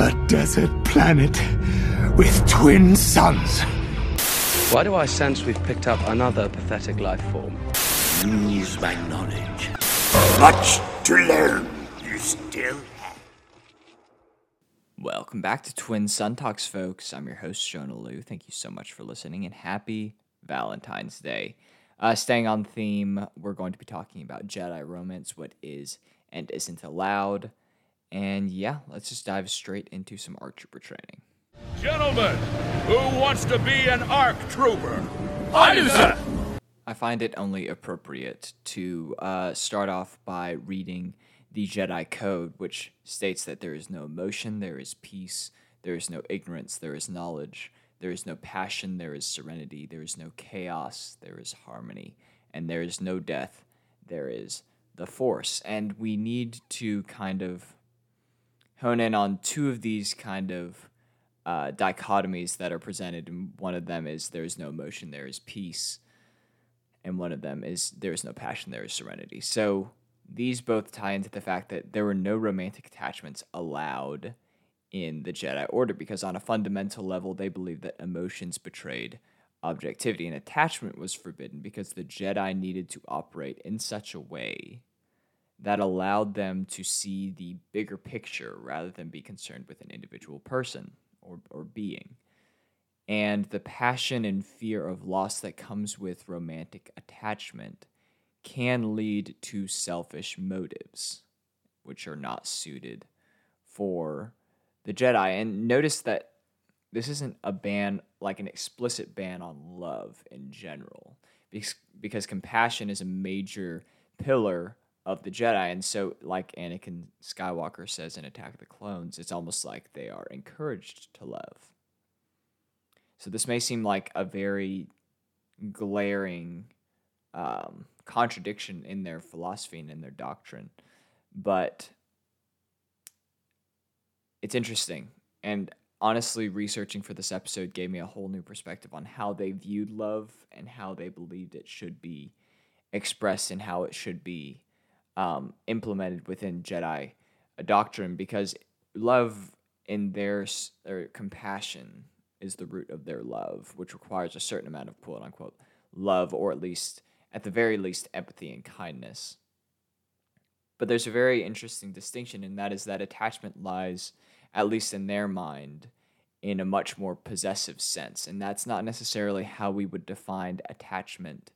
A desert planet with twin suns. Why do I sense we've picked up another pathetic life form? Use my knowledge. Much to learn. You still have. Welcome back to Twin Sun Talks, folks. I'm your host, Jonah Liu. Thank you so much for listening and happy Valentine's Day. Uh, staying on theme, we're going to be talking about Jedi romance, what is and isn't allowed. And yeah, let's just dive straight into some ARC trooper training. Gentlemen, who wants to be an ARC trooper? I do, sir. I find it only appropriate to uh, start off by reading the Jedi Code, which states that there is no emotion, there is peace, there is no ignorance, there is knowledge, there is no passion, there is serenity, there is no chaos, there is harmony, and there is no death, there is the Force. And we need to kind of hone in on two of these kind of uh, dichotomies that are presented. And one of them is there is no emotion, there is peace. And one of them is there is no passion, there is serenity. So these both tie into the fact that there were no romantic attachments allowed in the Jedi Order because, on a fundamental level, they believed that emotions betrayed objectivity and attachment was forbidden because the Jedi needed to operate in such a way that allowed them to see the bigger picture rather than be concerned with an individual person or, or being. And the passion and fear of loss that comes with romantic attachment can lead to selfish motives, which are not suited for the Jedi. And notice that this isn't a ban, like an explicit ban on love in general, because, because compassion is a major pillar of the Jedi. And so, like Anakin Skywalker says in Attack of the Clones, it's almost like they are encouraged to love. So, this may seem like a very glaring um, contradiction in their philosophy and in their doctrine, but it's interesting. And honestly, researching for this episode gave me a whole new perspective on how they viewed love and how they believed it should be expressed and how it should be um, implemented within Jedi doctrine because love in their or compassion is the root of their love, which requires a certain amount of quote unquote love, or at least, at the very least, empathy and kindness. But there's a very interesting distinction, and that is that attachment lies, at least in their mind, in a much more possessive sense. And that's not necessarily how we would define attachment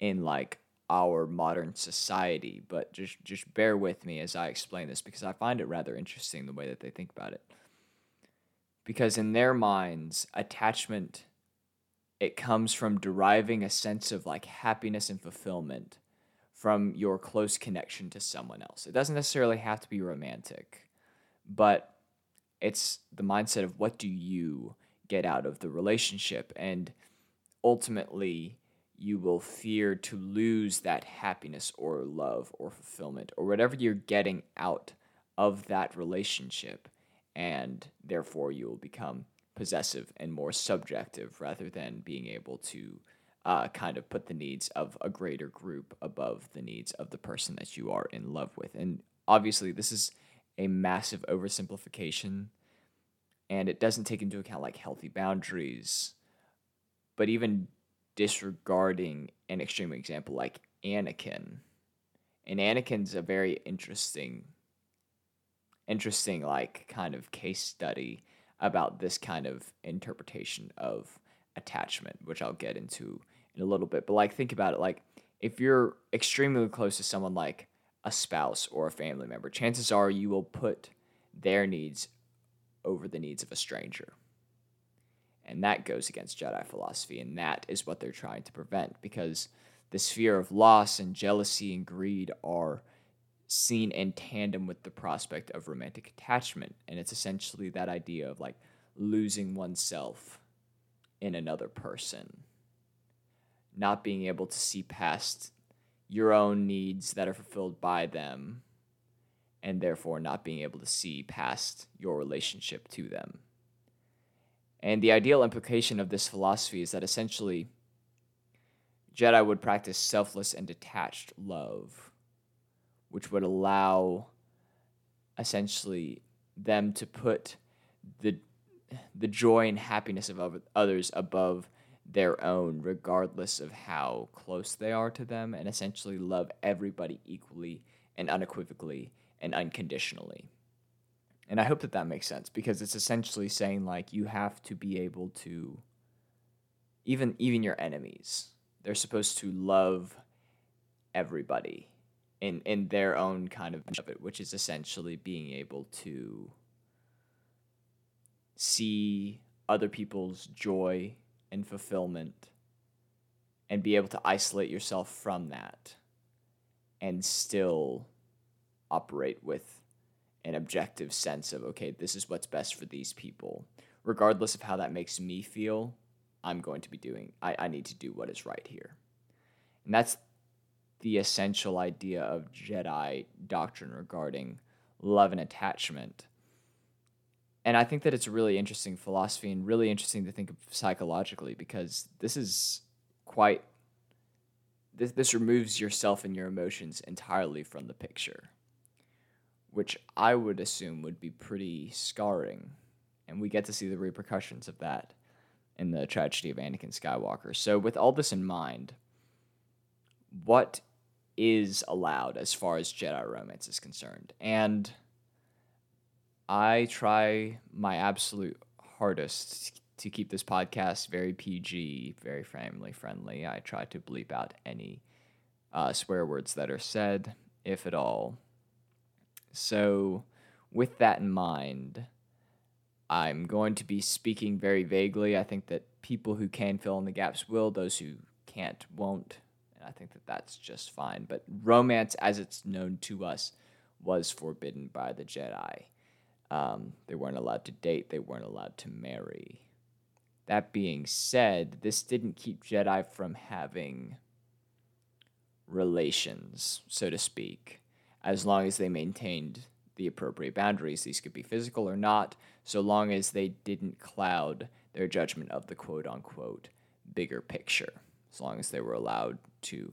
in like our modern society. But just just bear with me as I explain this because I find it rather interesting the way that they think about it. Because in their minds, attachment it comes from deriving a sense of like happiness and fulfillment from your close connection to someone else. It doesn't necessarily have to be romantic, but it's the mindset of what do you get out of the relationship and ultimately you will fear to lose that happiness or love or fulfillment or whatever you're getting out of that relationship. And therefore, you will become possessive and more subjective rather than being able to uh, kind of put the needs of a greater group above the needs of the person that you are in love with. And obviously, this is a massive oversimplification and it doesn't take into account like healthy boundaries, but even disregarding an extreme example like Anakin. And Anakin's a very interesting interesting like kind of case study about this kind of interpretation of attachment, which I'll get into in a little bit. But like think about it like if you're extremely close to someone like a spouse or a family member, chances are you will put their needs over the needs of a stranger. And that goes against Jedi philosophy. And that is what they're trying to prevent because this fear of loss and jealousy and greed are seen in tandem with the prospect of romantic attachment. And it's essentially that idea of like losing oneself in another person, not being able to see past your own needs that are fulfilled by them, and therefore not being able to see past your relationship to them. And the ideal implication of this philosophy is that essentially Jedi would practice selfless and detached love, which would allow essentially them to put the the joy and happiness of others above their own, regardless of how close they are to them, and essentially love everybody equally and unequivocally and unconditionally. And I hope that that makes sense because it's essentially saying like you have to be able to even even your enemies. They're supposed to love everybody in in their own kind of of it, which is essentially being able to see other people's joy and fulfillment and be able to isolate yourself from that and still operate with an objective sense of okay this is what's best for these people. Regardless of how that makes me feel i'm going to be doing i, I need to do what is right here. And that's the essential idea of jedi doctrine regarding love and attachment. And i think that it's a really interesting philosophy and really interesting to think of psychologically because this is quite this, this removes yourself and your emotions entirely from the picture which I would assume would be pretty scarring. And we get to see the repercussions of that in the tragedy of Anakin Skywalker. So, with all this in mind, what is allowed as far as Jedi romance is concerned? And I try my absolute hardest to keep this podcast very PG, very family friendly. I try to bleep out any uh, swear words that are said, if at all. So, with that in mind, I'm going to be speaking very vaguely. I think that people who can fill in the gaps will, those who can't won't. And I think that that's just fine. But romance, as it's known to us, was forbidden by the Jedi. Um, they weren't allowed to date, they weren't allowed to marry. That being said, this didn't keep Jedi from having relations, so to speak as long as they maintained the appropriate boundaries. These could be physical or not, so long as they didn't cloud their judgment of the quote unquote bigger picture. As long as they were allowed to,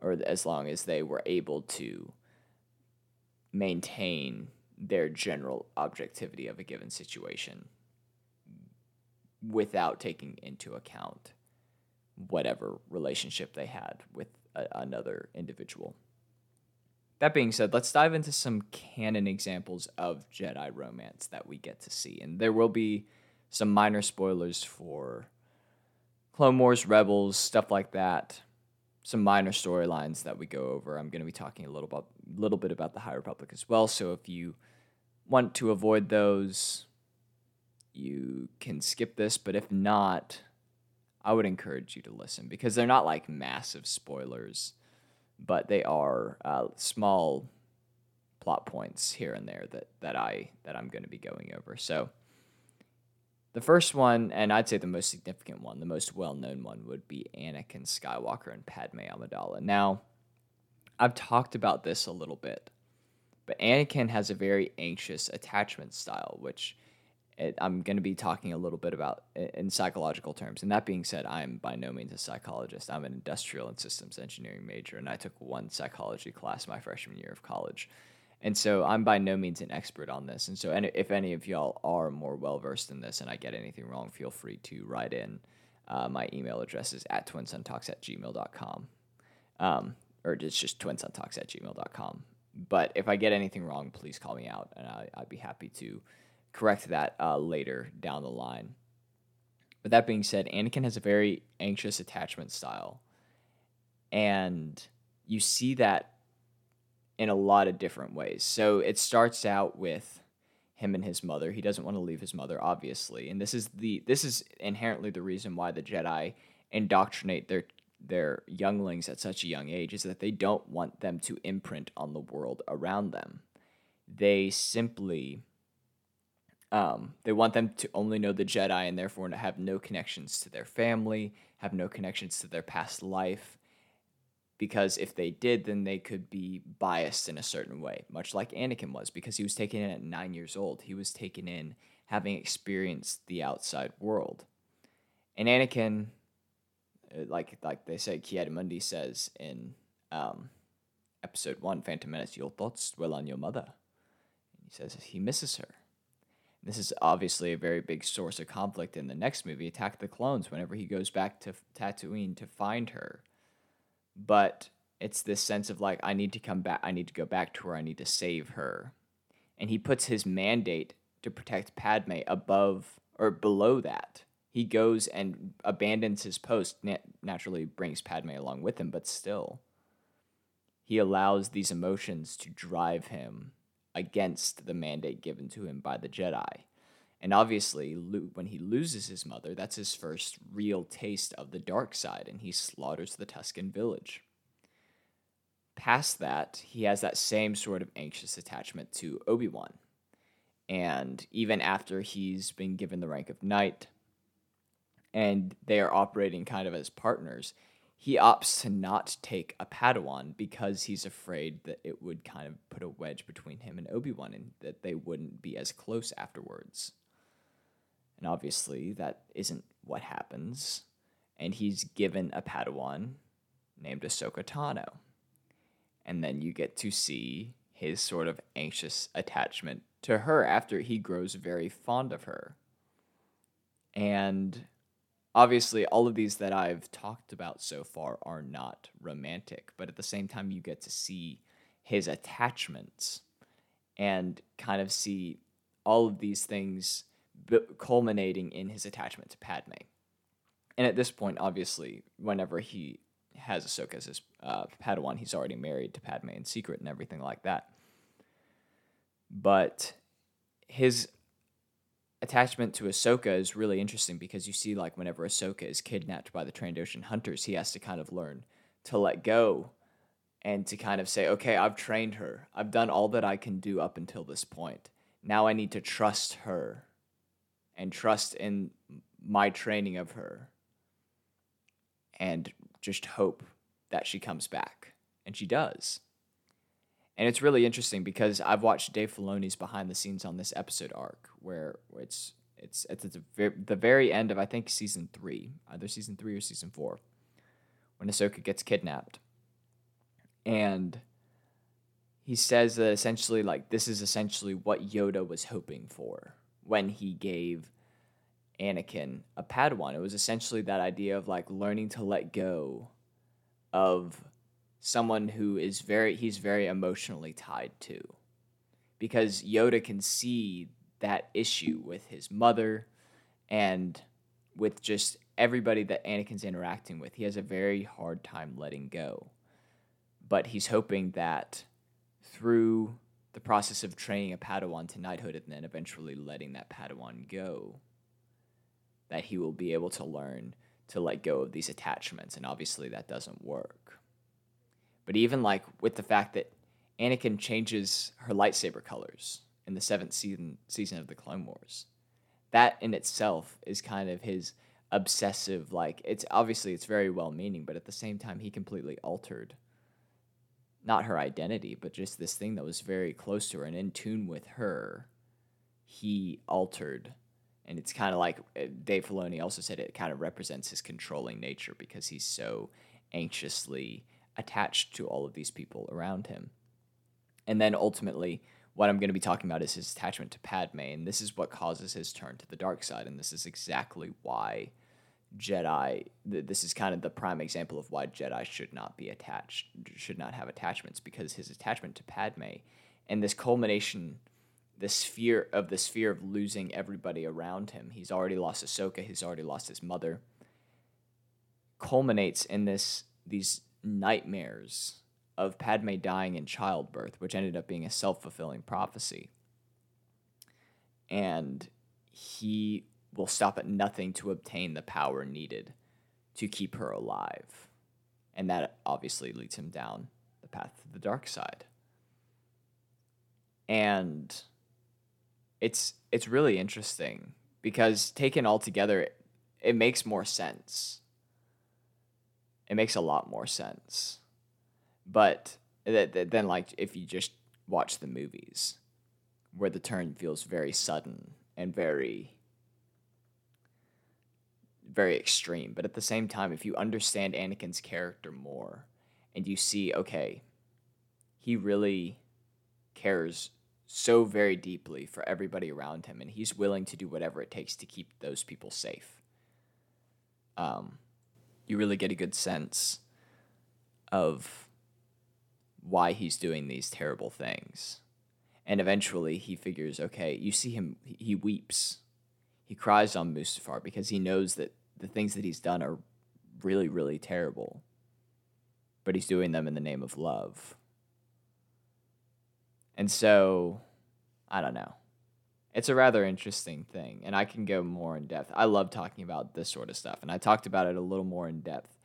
or as long as they were able to maintain their general objectivity of a given situation without taking into account whatever relationship they had with a, another individual. That being said, let's dive into some canon examples of Jedi romance that we get to see. And there will be some minor spoilers for Clone Wars, Rebels, stuff like that. Some minor storylines that we go over. I'm going to be talking a little about, little bit about the High Republic as well. So if you want to avoid those, you can skip this. But if not, I would encourage you to listen because they're not like massive spoilers but they are uh, small plot points here and there that that I that I'm going to be going over. So the first one, and I'd say the most significant one, the most well-known one, would be Anakin Skywalker and Padme Amidala. Now, I've talked about this a little bit, but Anakin has a very anxious attachment style, which it, I'm going to be talking a little bit about in psychological terms. And that being said, I'm by no means a psychologist. I'm an industrial and systems engineering major, and I took one psychology class my freshman year of college. And so I'm by no means an expert on this. And so, if any of y'all are more well versed in this and I get anything wrong, feel free to write in. Uh, my email address is at twinsuntalks at gmail.com. Um, or it's just twinsuntalks at gmail.com. But if I get anything wrong, please call me out and I, I'd be happy to correct that uh, later down the line. But that being said, Anakin has a very anxious attachment style. And you see that in a lot of different ways. So it starts out with him and his mother. He doesn't want to leave his mother, obviously. And this is the this is inherently the reason why the Jedi indoctrinate their their younglings at such a young age is that they don't want them to imprint on the world around them. They simply um, they want them to only know the Jedi and therefore to have no connections to their family, have no connections to their past life. Because if they did, then they could be biased in a certain way, much like Anakin was, because he was taken in at nine years old. He was taken in having experienced the outside world. And Anakin, uh, like like they say, Ki-Adi-Mundi says in um, episode one, Phantom Menace, your thoughts dwell on your mother. And he says he misses her This is obviously a very big source of conflict in the next movie, Attack the Clones, whenever he goes back to Tatooine to find her. But it's this sense of like, I need to come back, I need to go back to her, I need to save her. And he puts his mandate to protect Padme above or below that. He goes and abandons his post, naturally brings Padme along with him, but still, he allows these emotions to drive him against the mandate given to him by the Jedi. And obviously, when he loses his mother, that's his first real taste of the dark side, and he slaughters the Tuscan village. Past that, he has that same sort of anxious attachment to Obi Wan. And even after he's been given the rank of knight, and they are operating kind of as partners, he opts to not take a Padawan because he's afraid that it would kind of put a wedge between him and Obi Wan and that they wouldn't be as close afterwards. And obviously, that isn't what happens. And he's given a Padawan named Ahsoka Tano. And then you get to see his sort of anxious attachment to her after he grows very fond of her. And obviously all of these that I've talked about so far are not romantic, but at the same time you get to see his attachments and kind of see all of these things culminating in his attachment to Padme. And at this point, obviously, whenever he has Ahsoka as his uh, Padawan, he's already married to Padme in secret and everything like that. But his attachment to Ahsoka is really interesting because you see, like, whenever Ahsoka is kidnapped by the Trandoshan hunters, he has to kind of learn to let go and to kind of say, okay, I've trained her. I've done all that I can do up until this point. Now I need to trust her and trust in my training of her and just hope that she comes back. And she does. And it's really interesting because I've watched Dave Filoni's behind the scenes on this episode arc, where it's it's at the, very end of I think season three, either season three or season four, when Ahsoka gets kidnapped, and he says that essentially like this is essentially what Yoda was hoping for when he gave Anakin a Padawan. It was essentially that idea of like learning to let go of someone who is very he's very emotionally tied to because Yoda can see that issue with his mother and with just everybody that Anakin's interacting with. He has a very hard time letting go. But he's hoping that through the process of training a Padawan to knighthood and then eventually letting that Padawan go, that he will be able to learn to let go of these attachments. And obviously, that doesn't work. But even like with the fact that Anakin changes her lightsaber colors in the seventh season season of the Clone Wars, that in itself is kind of his obsessive like it's obviously it's very well meaning, but at the same time he completely altered not her identity, but just this thing that was very close to her and in tune with her. He altered and it's kind of like uh, Dave Filoni also said it kind of represents his controlling nature because he's so anxiously attached to all of these people around him. And then ultimately, what I'm going to be talking about is his attachment to Padme, and this is what causes his turn to the dark side, and this is exactly why Jedi. This is kind of the prime example of why Jedi should not be attached, should not have attachments, because his attachment to Padme, and this culmination, this fear of this fear of losing everybody around him. He's already lost Ahsoka. He's already lost his mother. Culminates in this these nightmares of Padme dying in childbirth, which ended up being a self fulfilling prophecy. And he will stop at nothing to obtain the power needed to keep her alive. And that obviously leads him down the path to the dark side. And it's it's really interesting because taken all together it, it makes more sense it makes a lot more sense. But then, like, if you just watch the movies, where the turn feels very sudden and very, very extreme. But at the same time, if you understand Anakin's character more and you see, okay, he really cares so very deeply for everybody around him, and he's willing to do whatever it takes to keep those people safe. Um, you really get a good sense of why he's doing these terrible things. And eventually he figures, okay, you see him, he weeps. He cries on Mustafar because he knows that the things that he's done are really, really terrible. But he's doing them in the name of love. And so, I don't know. It's a rather interesting thing, and I can go more in depth. I love talking about this sort of stuff, and I talked about it a little more in depth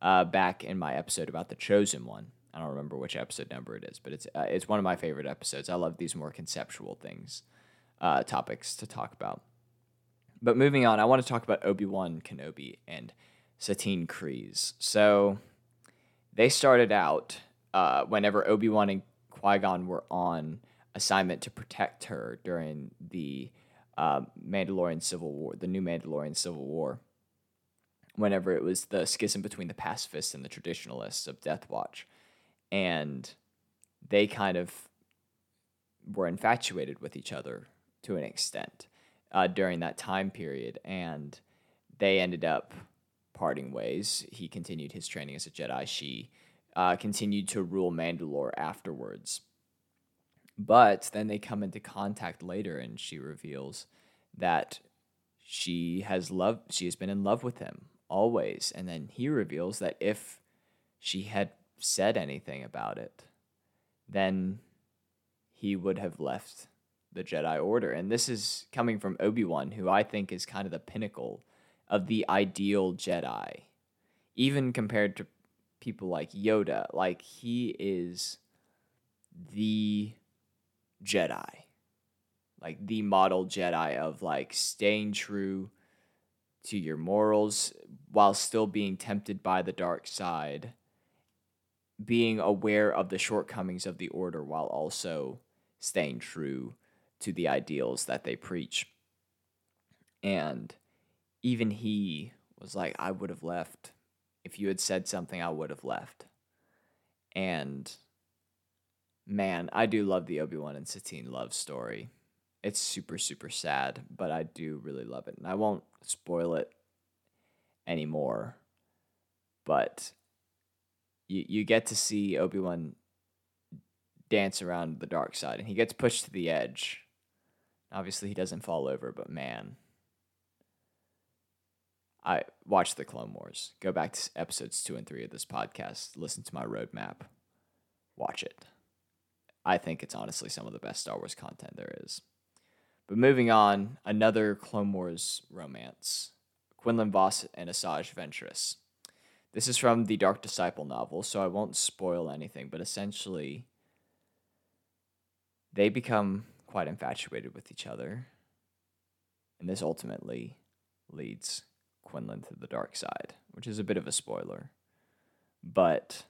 uh, back in my episode about the Chosen One. I don't remember which episode number it is, but it's uh, it's one of my favorite episodes. I love these more conceptual things, uh, topics to talk about. But moving on, I want to talk about Obi Wan Kenobi and Satine Kryze. So they started out uh, whenever Obi Wan and Qui Gon were on assignment to protect her during the uh, Mandalorian Civil War, the new Mandalorian Civil War. Whenever it was the schism between the pacifists and the traditionalists of Death Watch, and they kind of were infatuated with each other to an extent uh, during that time period, and they ended up parting ways. He continued his training as a Jedi. She uh, continued to rule Mandalore afterwards. But then they come into contact later, and she reveals that she has loved, she has been in love with him always. And then he reveals that if she had said anything about it, then he would have left the Jedi Order. And this is coming from Obi Wan, who I think is kind of the pinnacle of the ideal Jedi, even compared to people like Yoda. Like, he is the Jedi, like the model Jedi of like staying true to your morals while still being tempted by the dark side, being aware of the shortcomings of the order while also staying true to the ideals that they preach. And even he was like, I would have left. If you had said something, I would have left. And man, I do love the Obi Wan and Satine love story. It's super, super sad, but I do really love it. And I won't spoil it anymore. But you, you get to see Obi Wan dance around the dark side, and he gets pushed to the edge. Obviously, he doesn't fall over, but man, I watch the Clone Wars. Go back to episodes two and three of this podcast. Listen to my roadmap. Watch it. I think it's honestly some of the best Star Wars content there is. But moving on, another Clone Wars romance Quinlan Vos and Asajj Ventress. This is from the Dark Disciple novel, so I won't spoil anything, but essentially, they become quite infatuated with each other. And this ultimately leads Quinlan to the dark side, which is a bit of a spoiler. But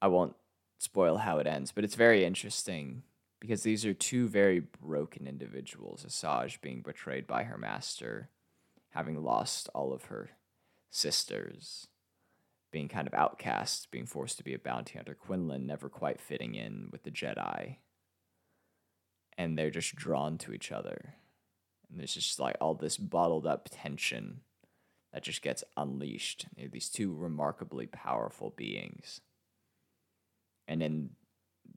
I won't spoil how it ends, but it's very interesting because these are two very broken individuals. Asajj being betrayed by her master, having lost all of her sisters, being kind of outcast, being forced to be a bounty hunter. Quinlan never quite fitting in with the Jedi. And they're just drawn to each other. And there's just like all this bottled up tension that just gets unleashed. These two remarkably powerful beings. And in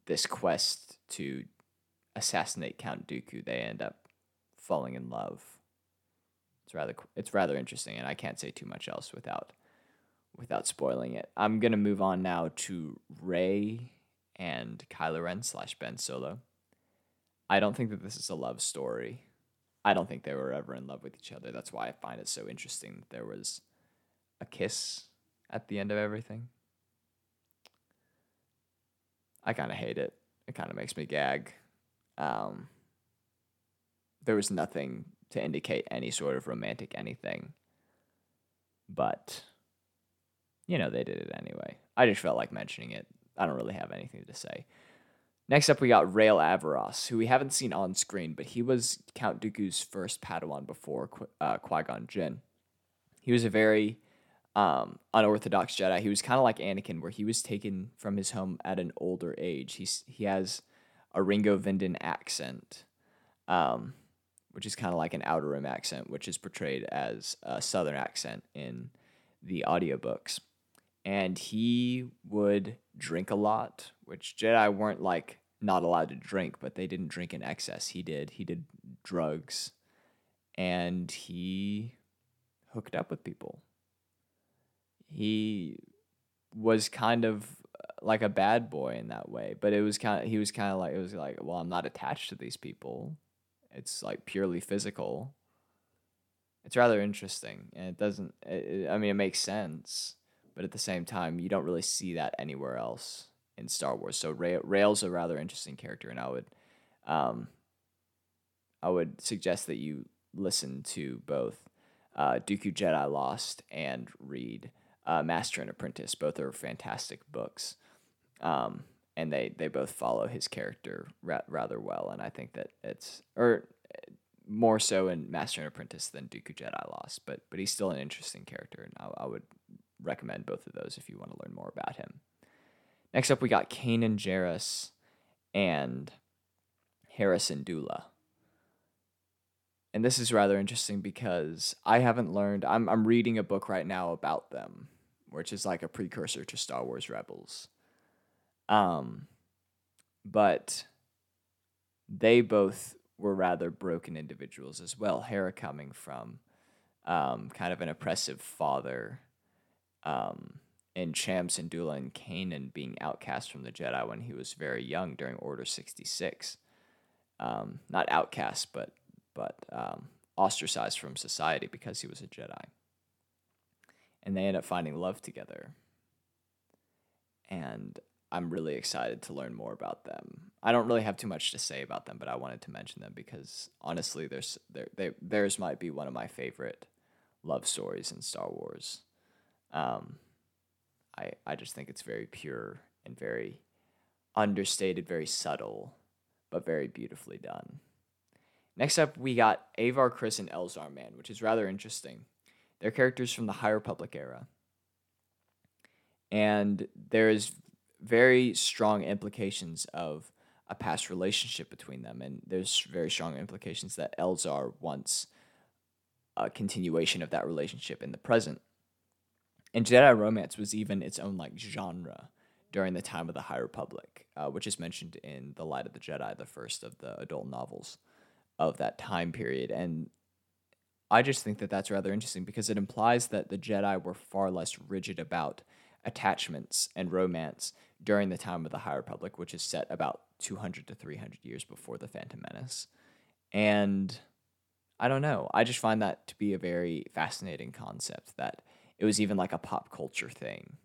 this quest to assassinate Count Dooku, they end up falling in love. It's rather it's rather interesting, and I can't say too much else without without spoiling it. I'm gonna move on now to Rey and Kylo Ren slash Ben Solo. I don't think that this is a love story. I don't think they were ever in love with each other. That's why I find it so interesting that there was a kiss at the end of everything. I kind of hate it. It kind of makes me gag. Um, there was nothing to indicate any sort of romantic anything. But, you know, they did it anyway. I just felt like mentioning it. I don't really have anything to say. Next up, we got Rael Averross, who we haven't seen on screen, but he was Count Dooku's first Padawan before uh, Qui Gon Jinn. He was a very um, unorthodox Jedi. He was kind of like Anakin, where he was taken from his home at an older age. He's he has a Ringo Vinden accent, um, which is kind of like an Outer Rim accent, which is portrayed as a Southern accent in the audiobooks. And he would drink a lot, which Jedi weren't like not allowed to drink, but they didn't drink in excess. He did. He did drugs and he hooked up with people. He was kind of uh, like a bad boy in that way, but it was kind of he was kind of like it was like, well, I'm not attached to these people. It's like purely physical. It's rather interesting, and it doesn't. It, I mean, it makes sense, but at the same time, you don't really see that anywhere else in Star Wars. So Ra- Rael's a rather interesting character, and I would, um, I would suggest that you listen to both uh, Dooku Jedi Lost and read uh, Master and Apprentice. Both are fantastic books, um, and they they both follow his character ra- rather well. And I think that it's or more so in Master and Apprentice than Dooku Jedi Lost, but but he's still an interesting character, and I, I would recommend both of those if you want to learn more about him. Next up, we got Kanan Jarrus and Hera Syndulla. and this is rather interesting because I haven't learned. I'm I'm reading a book right now about them, which is like a precursor to Star Wars Rebels. Um, but they both were rather broken individuals as well. Hera coming from um, kind of an oppressive father, um, and Cham Syndulla and Kanan being outcast from the Jedi when he was very young during Order 66. Um, not outcast, but but um, ostracized from society because he was a Jedi. And they end up finding love together. And I'm really excited to learn more about them. I don't really have too much to say about them, but I wanted to mention them because honestly, there's there theirs might be one of my favorite love stories in Star Wars. Um, I I just think it's very pure and very understated, very subtle, but very beautifully done. Next up, we got Avar Kriss, and Elzar Mann, which is rather interesting. They're characters from the High Republic era. And there's very strong implications of a past relationship between them. And there's very strong implications that Elzar wants a continuation of that relationship in the present. And Jedi romance was even its own like genre during the time of the High Republic, uh, which is mentioned in The Light of the Jedi, the first of the adult novels of that time period. And I just think that that's rather interesting because it implies that the Jedi were far less rigid about attachments and romance during the time of the High Republic, which is set about 200 to 300 years before the Phantom Menace. And I don't know. I just find that to be a very fascinating concept that it was even like a pop culture thing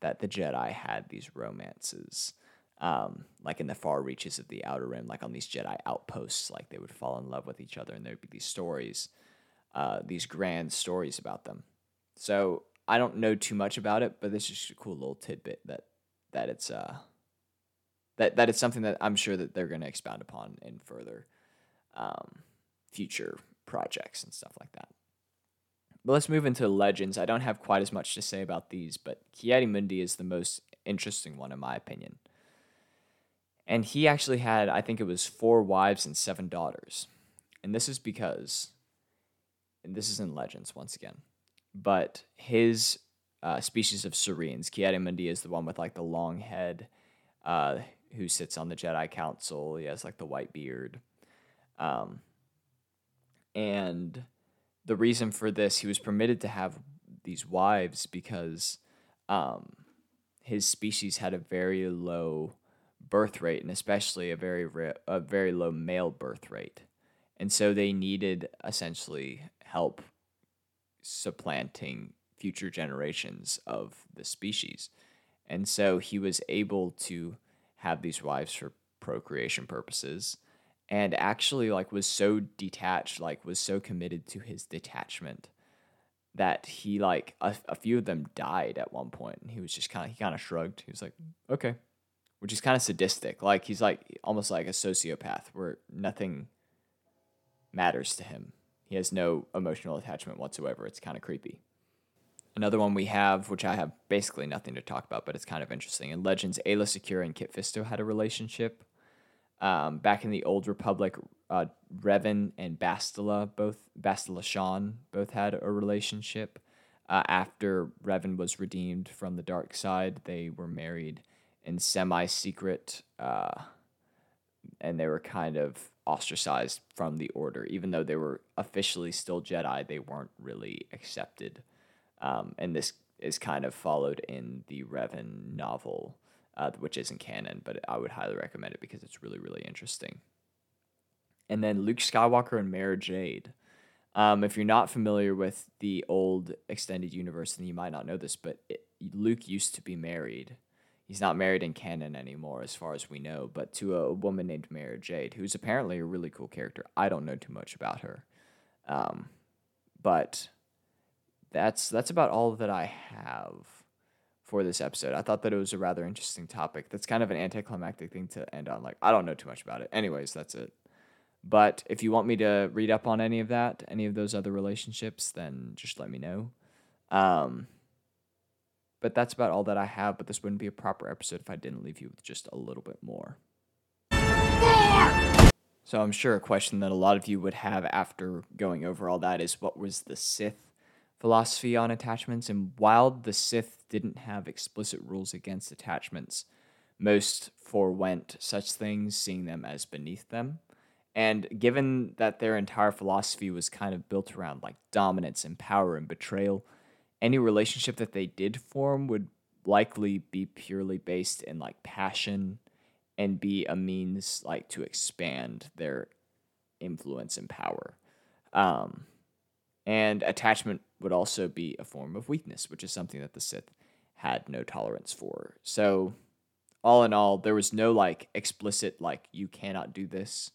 that the Jedi had these romances um, like in the far reaches of the outer rim, like on these Jedi outposts, like they would fall in love with each other, and there'd be these stories, uh, these grand stories about them. So I don't know too much about it, but this is just a cool little tidbit that that it's uh that that it's something that I'm sure that they're going to expound upon in further um, future projects and stuff like that. But let's move into legends. I don't have quite as much to say about these, but Ki-Adi-Mundi is the most interesting one in my opinion. And he actually had, I think it was four wives and seven daughters. And this is because, and this is in Legends once again, but his uh, species of Cereans, Ki-Adi-Mundi is the one with like the long head, uh, who sits on the Jedi Council. He has like the white beard. Um, and the reason for this, he was permitted to have these wives because um, his species had a very low birth rate and especially a very a very low male birth rate. And so they needed essentially help supplanting future generations of the species. And so he was able to have these wives for procreation purposes and actually like was so detached like was so committed to his detachment that he like a, a few of them died at one point and he was just kind of he kind of shrugged he was like okay which is kind of sadistic. Like he's like almost like a sociopath where nothing matters to him. He has no emotional attachment whatsoever. It's kind of creepy. Another one we have, which I have basically nothing to talk about, but it's kind of interesting. In Legends, Aayla Secura and Kit Fisto had a relationship. Um, back in the Old Republic, uh, Revan and Bastila both Bastila Shan both had a relationship. Uh, after Revan was redeemed from the dark side, they were married in semi secret, uh, and they were kind of ostracized from the Order. Even though they were officially still Jedi, they weren't really accepted. Um, and this is kind of followed in the Revan novel, uh, which isn't canon, but I would highly recommend it because it's really, really interesting. And then Luke Skywalker and Mara Jade. Um, if you're not familiar with the old extended universe, then you might not know this, but it, Luke used to be married. He's not married in canon anymore, as far as we know, but to a woman named Mara Jade, who's apparently a really cool character. I don't know too much about her, um, but that's that's about all that I have for this episode. I thought that it was a rather interesting topic. That's kind of an anticlimactic thing to end on. Like I don't know too much about it. Anyways, that's it. But if you want me to read up on any of that, any of those other relationships, then just let me know. Um, but that's about all that I have. But this wouldn't be a proper episode if I didn't leave you with just a little bit more. More! So I'm sure a question that a lot of you would have after going over all that is what was the Sith philosophy on attachments? And while the Sith didn't have explicit rules against attachments, most forewent such things, seeing them as beneath them. And given that their entire philosophy was kind of built around like dominance and power and betrayal, any relationship that they did form would likely be purely based in like passion and be a means like to expand their influence and power. Um, and attachment would also be a form of weakness, which is something that the Sith had no tolerance for. So, all in all, there was no like explicit, like, you cannot do this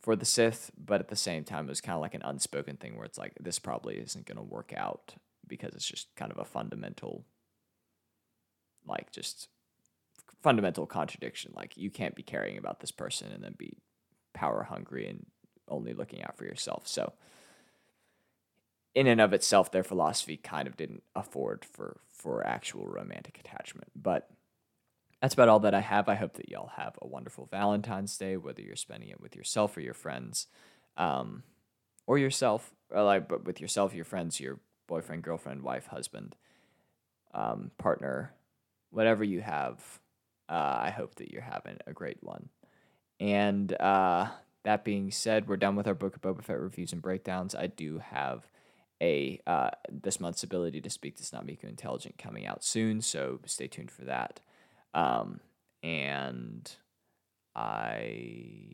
for the Sith, but at the same time, it was kind of like an unspoken thing where it's like, this probably isn't going to work out because it's just kind of a fundamental, like, just fundamental contradiction. Like, you can't be caring about this person and then be power hungry and only looking out for yourself. So, in and of itself, their philosophy kind of didn't afford for for actual romantic attachment. But that's about all that I have. I hope that y'all have a wonderful Valentine's Day, whether you're spending it with yourself or your friends, um, or yourself, or like, but with yourself, your friends, your boyfriend, girlfriend, wife, husband, um, partner, whatever you have. Uh, I hope that you're having a great one. And uh, that being said, we're done with our Book of Boba Fett reviews and breakdowns. I do have a uh, this month's ability to speak does not make intelligent coming out soon, so stay tuned for that. Um, and I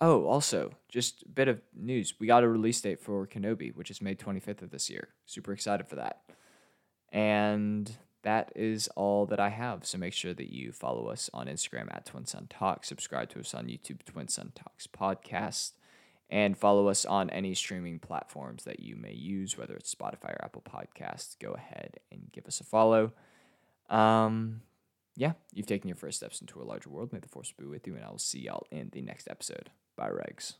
oh also just a bit of news. We got a release date for Kenobi, which is May 25th of this year. Super excited for that. And that is all that I have. So make sure that you follow us on Instagram at Twin Sun Talk, subscribe to us on YouTube, Twin Sun Talks Podcast, and follow us on any streaming platforms that you may use, whether it's Spotify or Apple Podcasts. Go ahead and give us a follow. Um, yeah, you've taken your first steps into a larger world. May the force be with you, and I will see y'all in the next episode. Bye, Regs.